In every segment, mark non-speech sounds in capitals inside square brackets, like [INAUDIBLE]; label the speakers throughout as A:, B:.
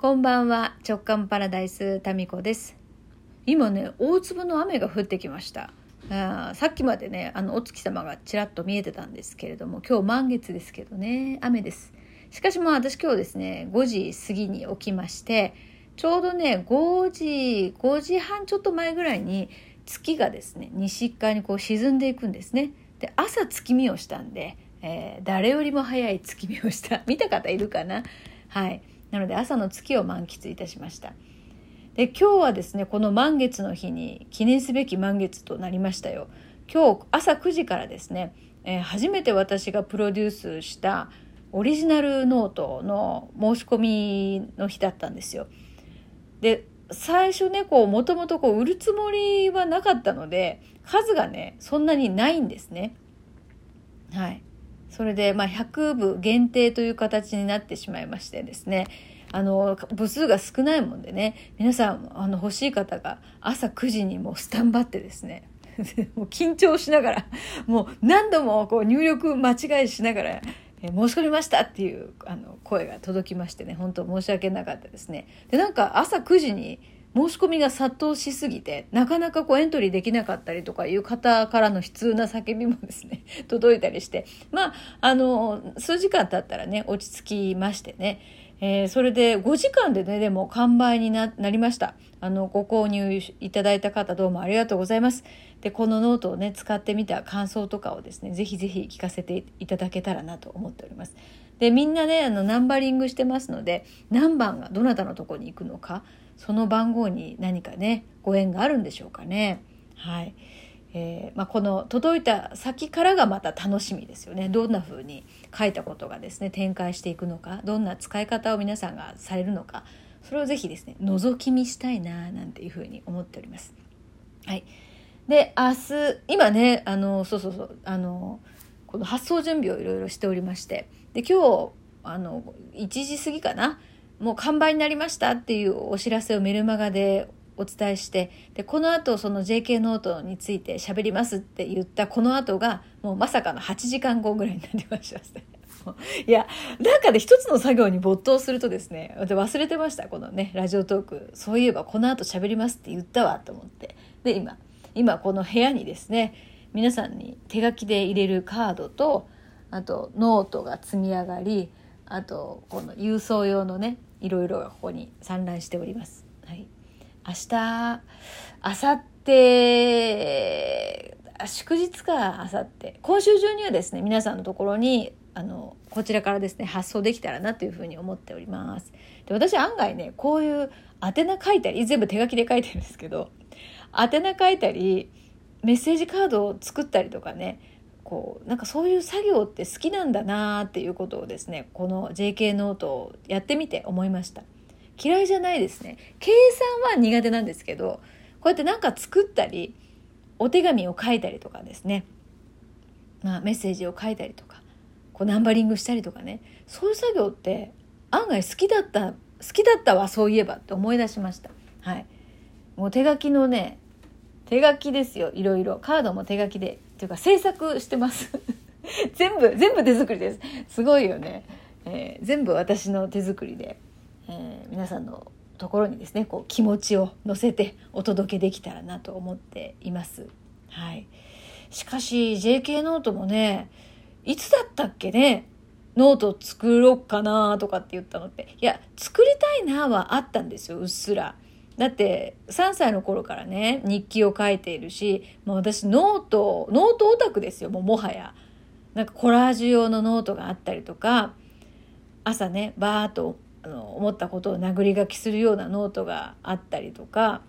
A: こんばんは。直感パラダイスタミコです。今ね大粒の雨が降ってきました。あさっきまでねあのお月様がちらっと見えてたんですけれども今日満月ですけどね雨です。しかしまあ私今日ですね5時過ぎに起きましてちょうどね5時5時半ちょっと前ぐらいに月がですね西側にこう沈んでいくんですね。で朝月見をしたんで、えー、誰よりも早い月見をした。見た方いるかな？はい。なので朝の月を満喫いたしました。で今日はですねこの満月の日に記念すべき満月となりましたよ。今日朝9時からですね、えー、初めて私がプロデュースしたオリジナルノートの申し込みの日だったんですよ。で最初ねこうもともとこう売るつもりはなかったので数がねそんなにないんですね。はい。それで、まあ、100部限定という形になってしまいましてですね。あの部数が少ないもんでね。皆さんあの欲しい方が朝9時にもうスタンバってですね。[LAUGHS] もう緊張しながらもう何度もこう入力間違いしながらえ申し込みましたっていうあの声が届きましてね。本当申し訳なかったですね。でなんか朝9時に申し込みが殺到しすぎてなかなかこうエントリーできなかったりとかいう方からの悲痛な叫びもですね [LAUGHS] 届いたりしてまああの数時間経ったらね落ち着きましてね、えー、それで5時間でねでも完売になりました。あのご購入いただいた方どうもありがとうございます。でこのノートをね使ってみた感想とかをですねぜひぜひ聞かせていただけたらなと思っております。でみんなねあのナンバリングしてますので何番がどなたのとこに行くのかその番号に何かねご縁があるんでしょうかね。はいえーまあ、この届いた先からがまた楽しみですよねどんな風に書いたことがですね展開していくのかどんな使い方を皆さんがされるのかそれをぜひですね覗き見したいななんていうふうに思っております。はい、で明日今ねあのそうそうそうあのこの発送準備をいろいろしておりましてで今日あの1時過ぎかなもう完売になりましたっていうお知らせをメルマガでお伝えしてでこの後その JK ノートについて喋りますって言ったこの後がもうまさかの8時間後ぐらいになりました。[LAUGHS] いやなんかね一つの作業に没頭するとですね忘れてましたこのね Radiotalk。そういえばこの後喋りますって言ったわと思って。で今今この部屋にですね皆さんに手書きで入れるカードとあとノートが積み上がりあとこの郵送用のねいろいろここに散乱しております。はい、明日明後日祝日か明後日今週中にはですね皆さんのところにあのこちらからですね発送できたらなというふうに思っております。で私案外ねこういう宛名書いたり全部手書きで書いてるんですけど宛名書いたりメッセージカードを作ったりとかねこうなんかそういう作業って好きなんだなっていうことをですねこの JK ノートをやってみて思いました。嫌いじゃないですね。計算は苦手なんですけどこうやって何か作ったりお手紙を書いたりとかですね、まあ、メッセージを書いたりとかこうナンバリングしたりとかね。そういう作業って案外好きだった好きだったわそういえばって思い出しました。はい。もう手書きのね手書きですよいろいろ。カードも手書きでっていうか制作してます。[LAUGHS] 全部全部手作りです。すごいよね、えー、全部私の手作りで、えー、皆さんのところにですねこう気持ちを乗せてお届けできたらなと思っています。はい。しかし JK ノートもねいつだったっけねノート作ろうかなとかって言ったのって。いや作りたいなはあったんですようっすら。だって3歳の頃からね日記を書いているしもう私ノートノートオタクですよもうもはや。なんかコラージュ用のノートがあったりとか朝ねバーッとあの思ったことを殴り書きするようなノートがあったりとか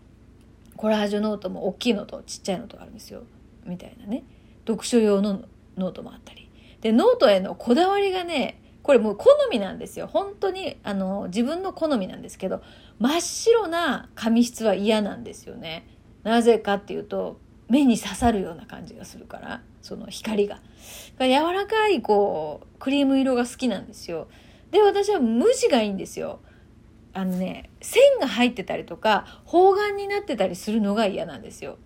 A: コラージュノートも大きいのとちっちゃいのとかあるんですよみたいなね読書用のノートもあったりでノートへのこだわりがねこれもう好みなんですよ。本当にあの自分の好みなんですけど真っ白な紙質は嫌なんですよね。なぜかっていうと目に刺さるような感じがするからその光が。柔らかいこうクリーム色が好きなんですよ。で私は無地がいいんですよ。あのね線が入ってたりとか方眼になってたりするのが嫌なんですよ。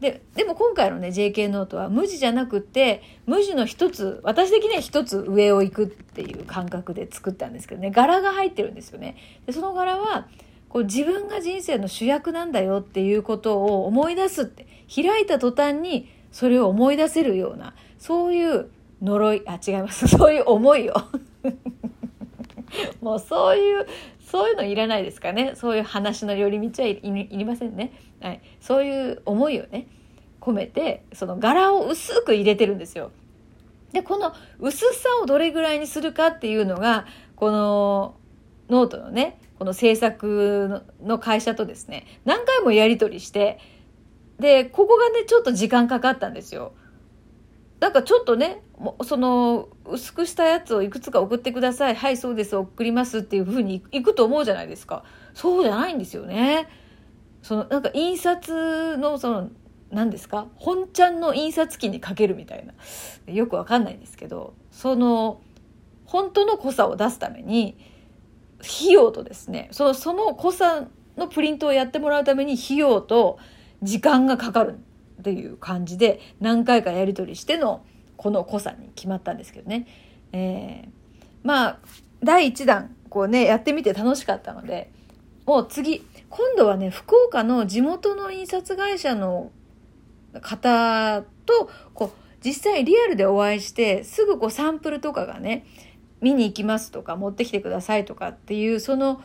A: ででも今回のね JK ノートは無地じゃなくて無地の一つ私的には一つ上を行くっていう感覚で作ったんですけどね。柄が入ってるんですよね。でその柄はこう自分が人生の主役なんだよっていうことを思い出すって開いた途端にそれを思い出せるようなそういう呪いあ違います。そういう思いを。[LAUGHS] もうそういうそういうのいらないですかねそういう話の寄り道はいりませんね、はい、そういう思いをね込めてその柄を薄く入れてるんですよ。でこの薄さをどれぐらいにするかっていうのがこのノートのねこの制作の会社とですね何回もやり取りしてでここがねちょっと時間かかったんですよ。なんかちょっとねその薄くしたやつをいくつか送ってください。はいそうです送りますっていうふうにいくと思うじゃないですか。そうじゃないんですよね。そのなんか印刷のその何ですか？本ちゃんの印刷機にかけるみたいな。よくわかんないんですけどその本当の濃さを出すために費用とですねそのその濃さのプリントをやってもらうために費用と時間がかかる。っていう感じで何回かやり取りしてのこの濃さに決まったんですけどね。えー、まあ第1弾こうねやってみて楽しかったのでもう次今度はね福岡の地元の印刷会社の方とこう実際リアルでお会いしてすぐこうサンプルとかがね見に行きますとか持ってきてくださいとかっていうその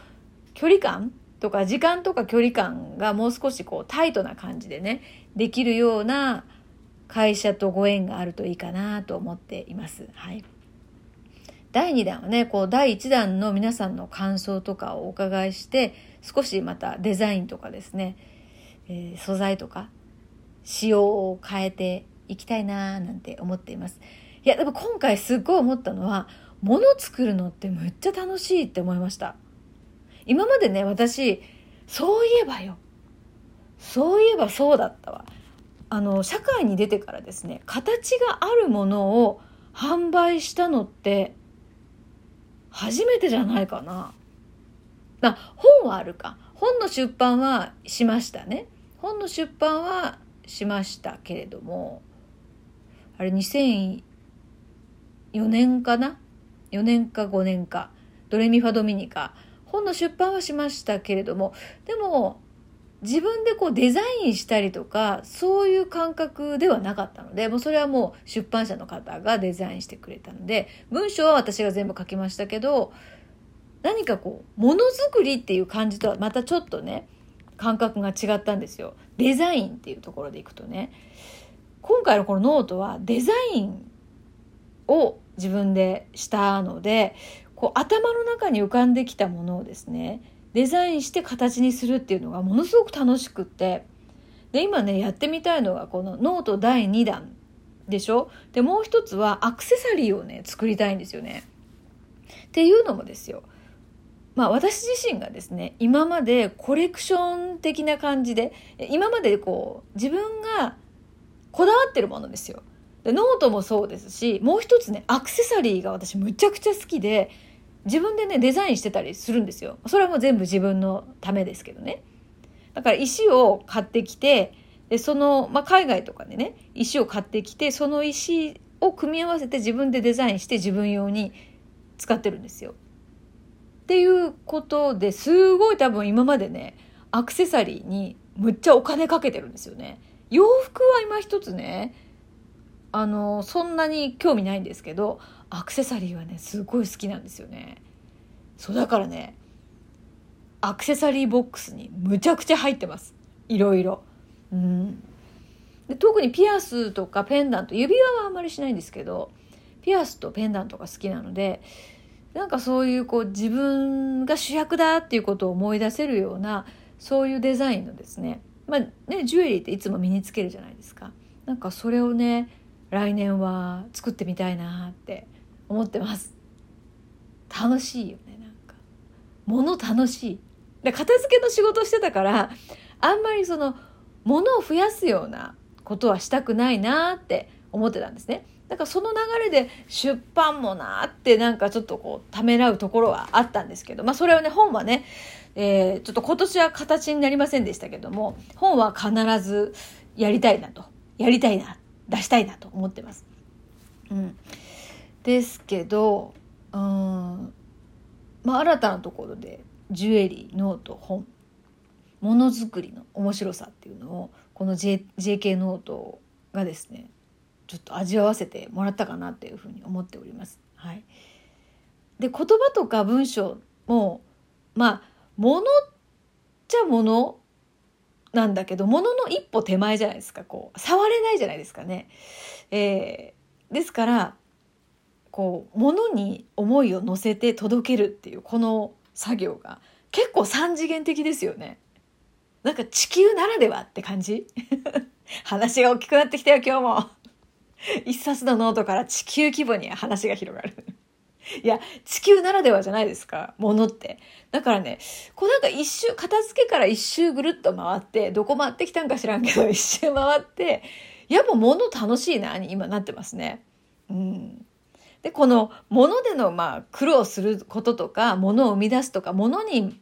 A: 距離感とか時間とか距離感がもう少しこうタイトな感じでねできるような会社とご縁があるといいかなと思っています。はい。第2弾はね、こう第1弾の皆さんの感想とかをお伺いして、少しまたデザインとかですね、えー、素材とか仕様を変えていきたいななんて思っています。いや、でも今回すっごい思ったのは、物作るのってむっちゃ楽しいって思いました。今までね、私、そういえばよ。そういえばそうだったわ。あの社会に出てからですね形があるものを販売したのって初めてじゃないかな。あ本はあるか本の出版はしましたね本の出版はしましたけれどもあれ2004年かな？4年か5年かドレミファドミニカ本の出版はしましたけれどもでも自分でこうデザインしたりとかそういう感覚ではなかったのでもうそれはもう出版社の方がデザインしてくれたので文章は私が全部書きましたけど何かこうものづくりっていう感じとはまたちょっとね感覚が違ったんですよ。デザインっていうところでいくとね。今回のこのノートはデザインを自分でしたのでこう頭の中に浮かんできたものをですねデザインして形にするっていうのがものすごく楽しくってで今ねやってみたいのがこのノート第2弾でしょ？でもう一つはアクセサリーをね作りたいんですよね。っていうのもですよまあ私自身がですね今までコレクション的な感じで今までこう自分がこだわってるものですよ。でノートもそうですしもう一つねアクセサリーが私むちゃくちゃ好きで自分でねデザインしてたりするんですよそれはもう全部自分のためですけどねだから石を買ってきてでその、まあ、海外とかでね石を買ってきてその石を組み合わせて自分でデザインして自分用に使ってるんですよ。っていうことですごい多分今までねアクセサリーにむっちゃお金かけてるんですよね。洋服は今一つねあのそんなに興味ないんですけどアクセサリーはねすごい好きなんですよね。そうだからねアクセサリーボックスにむちゃくちゃ入ってます。いろいろ。うん。で特にピアスとかペンダント指輪はあんまりしないんですけどピアスとペンダントが好きなのでなんかそういうこう自分が主役だっていうことを思い出せるようなそういうデザインのですねまあねジュエリーっていつも身につけるじゃないですか。なんかそれをね来年は作ってみたいなって思ってます。楽しいよねなんか。物楽しい。で片付けの仕事してたからあんまりその物を増やすようなことはしたくないなって思ってたんですね。だからその流れで出版もなってなんかちょっとこうためらうところはあったんですけどまあそれはね本はね、えー、ちょっと今年は形になりませんでしたけども本は必ずやりたいなと。やりたいな出したいなと思ってます。うん、ですけどうんまあ新たなところでジュエリーノート本ものづくりの面白さっていうのをこの、J、JK ノートがですねちょっと味わわせてもらったかなっていうふうに思っております。はい、で言葉とか文章もまあものっちゃものなんだけどものの一歩手前じゃないですかこう触れないじゃないですかね。えー、ですからこう物に思いを乗せて届けるっていうこの作業が結構三次元的ですよね。なんか地球ならではって感じ？[LAUGHS] 話が大きくなってきたよ今日も。一冊のノートから地球規模に話が広がる。いや、地球ならではじゃないですか、ものって。だからね、こうなんか一周、片付けから一周ぐるっと回って、どこ回ってきたんか知らんけど、[LAUGHS] 一周回って、やっぱ物楽しいな、に今なってますね。うん。で、この物での、まあ、苦労することとか、物を生み出すとか、物に、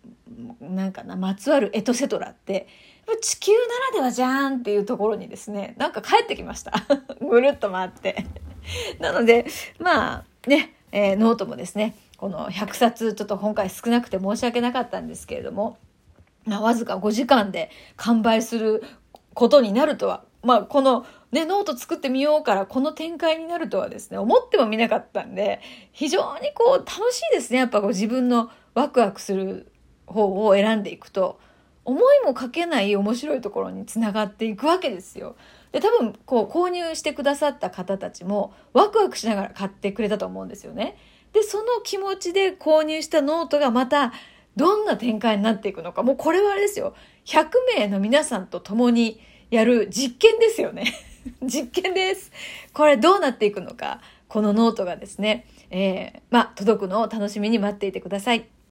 A: なんかな、まつわるエトセトラって、地球ならではじゃんっていうところにですね、なんか帰ってきました。[LAUGHS] ぐるっと回って。なので、まあ、ね、えー、ノートもですねこの100冊ちょっと今回少なくて申し訳なかったんですけれども、まあ、わずか5時間で完売することになるとはまあこのねノート作ってみようかな からこの展開になるとはですね思ってもみなかったんで非常にこう楽しいですねやっぱこう自分のワクワクする方を選んでいくと思いもかけない面白いところにつながっていくわけですよ。で多分こう購入してくださった方たちもワクワクしながら買ってくれたと思うんですよね。でその気持ちで購入したノートがまたどんな展開になっていくのか。もうこれはあれですよ。100名の皆さんと共にやる実験ですよね。[LAUGHS] 実験です。これどうなっていくのか。このノートがですね、えー、まあ届くのを楽しみに待っていてください。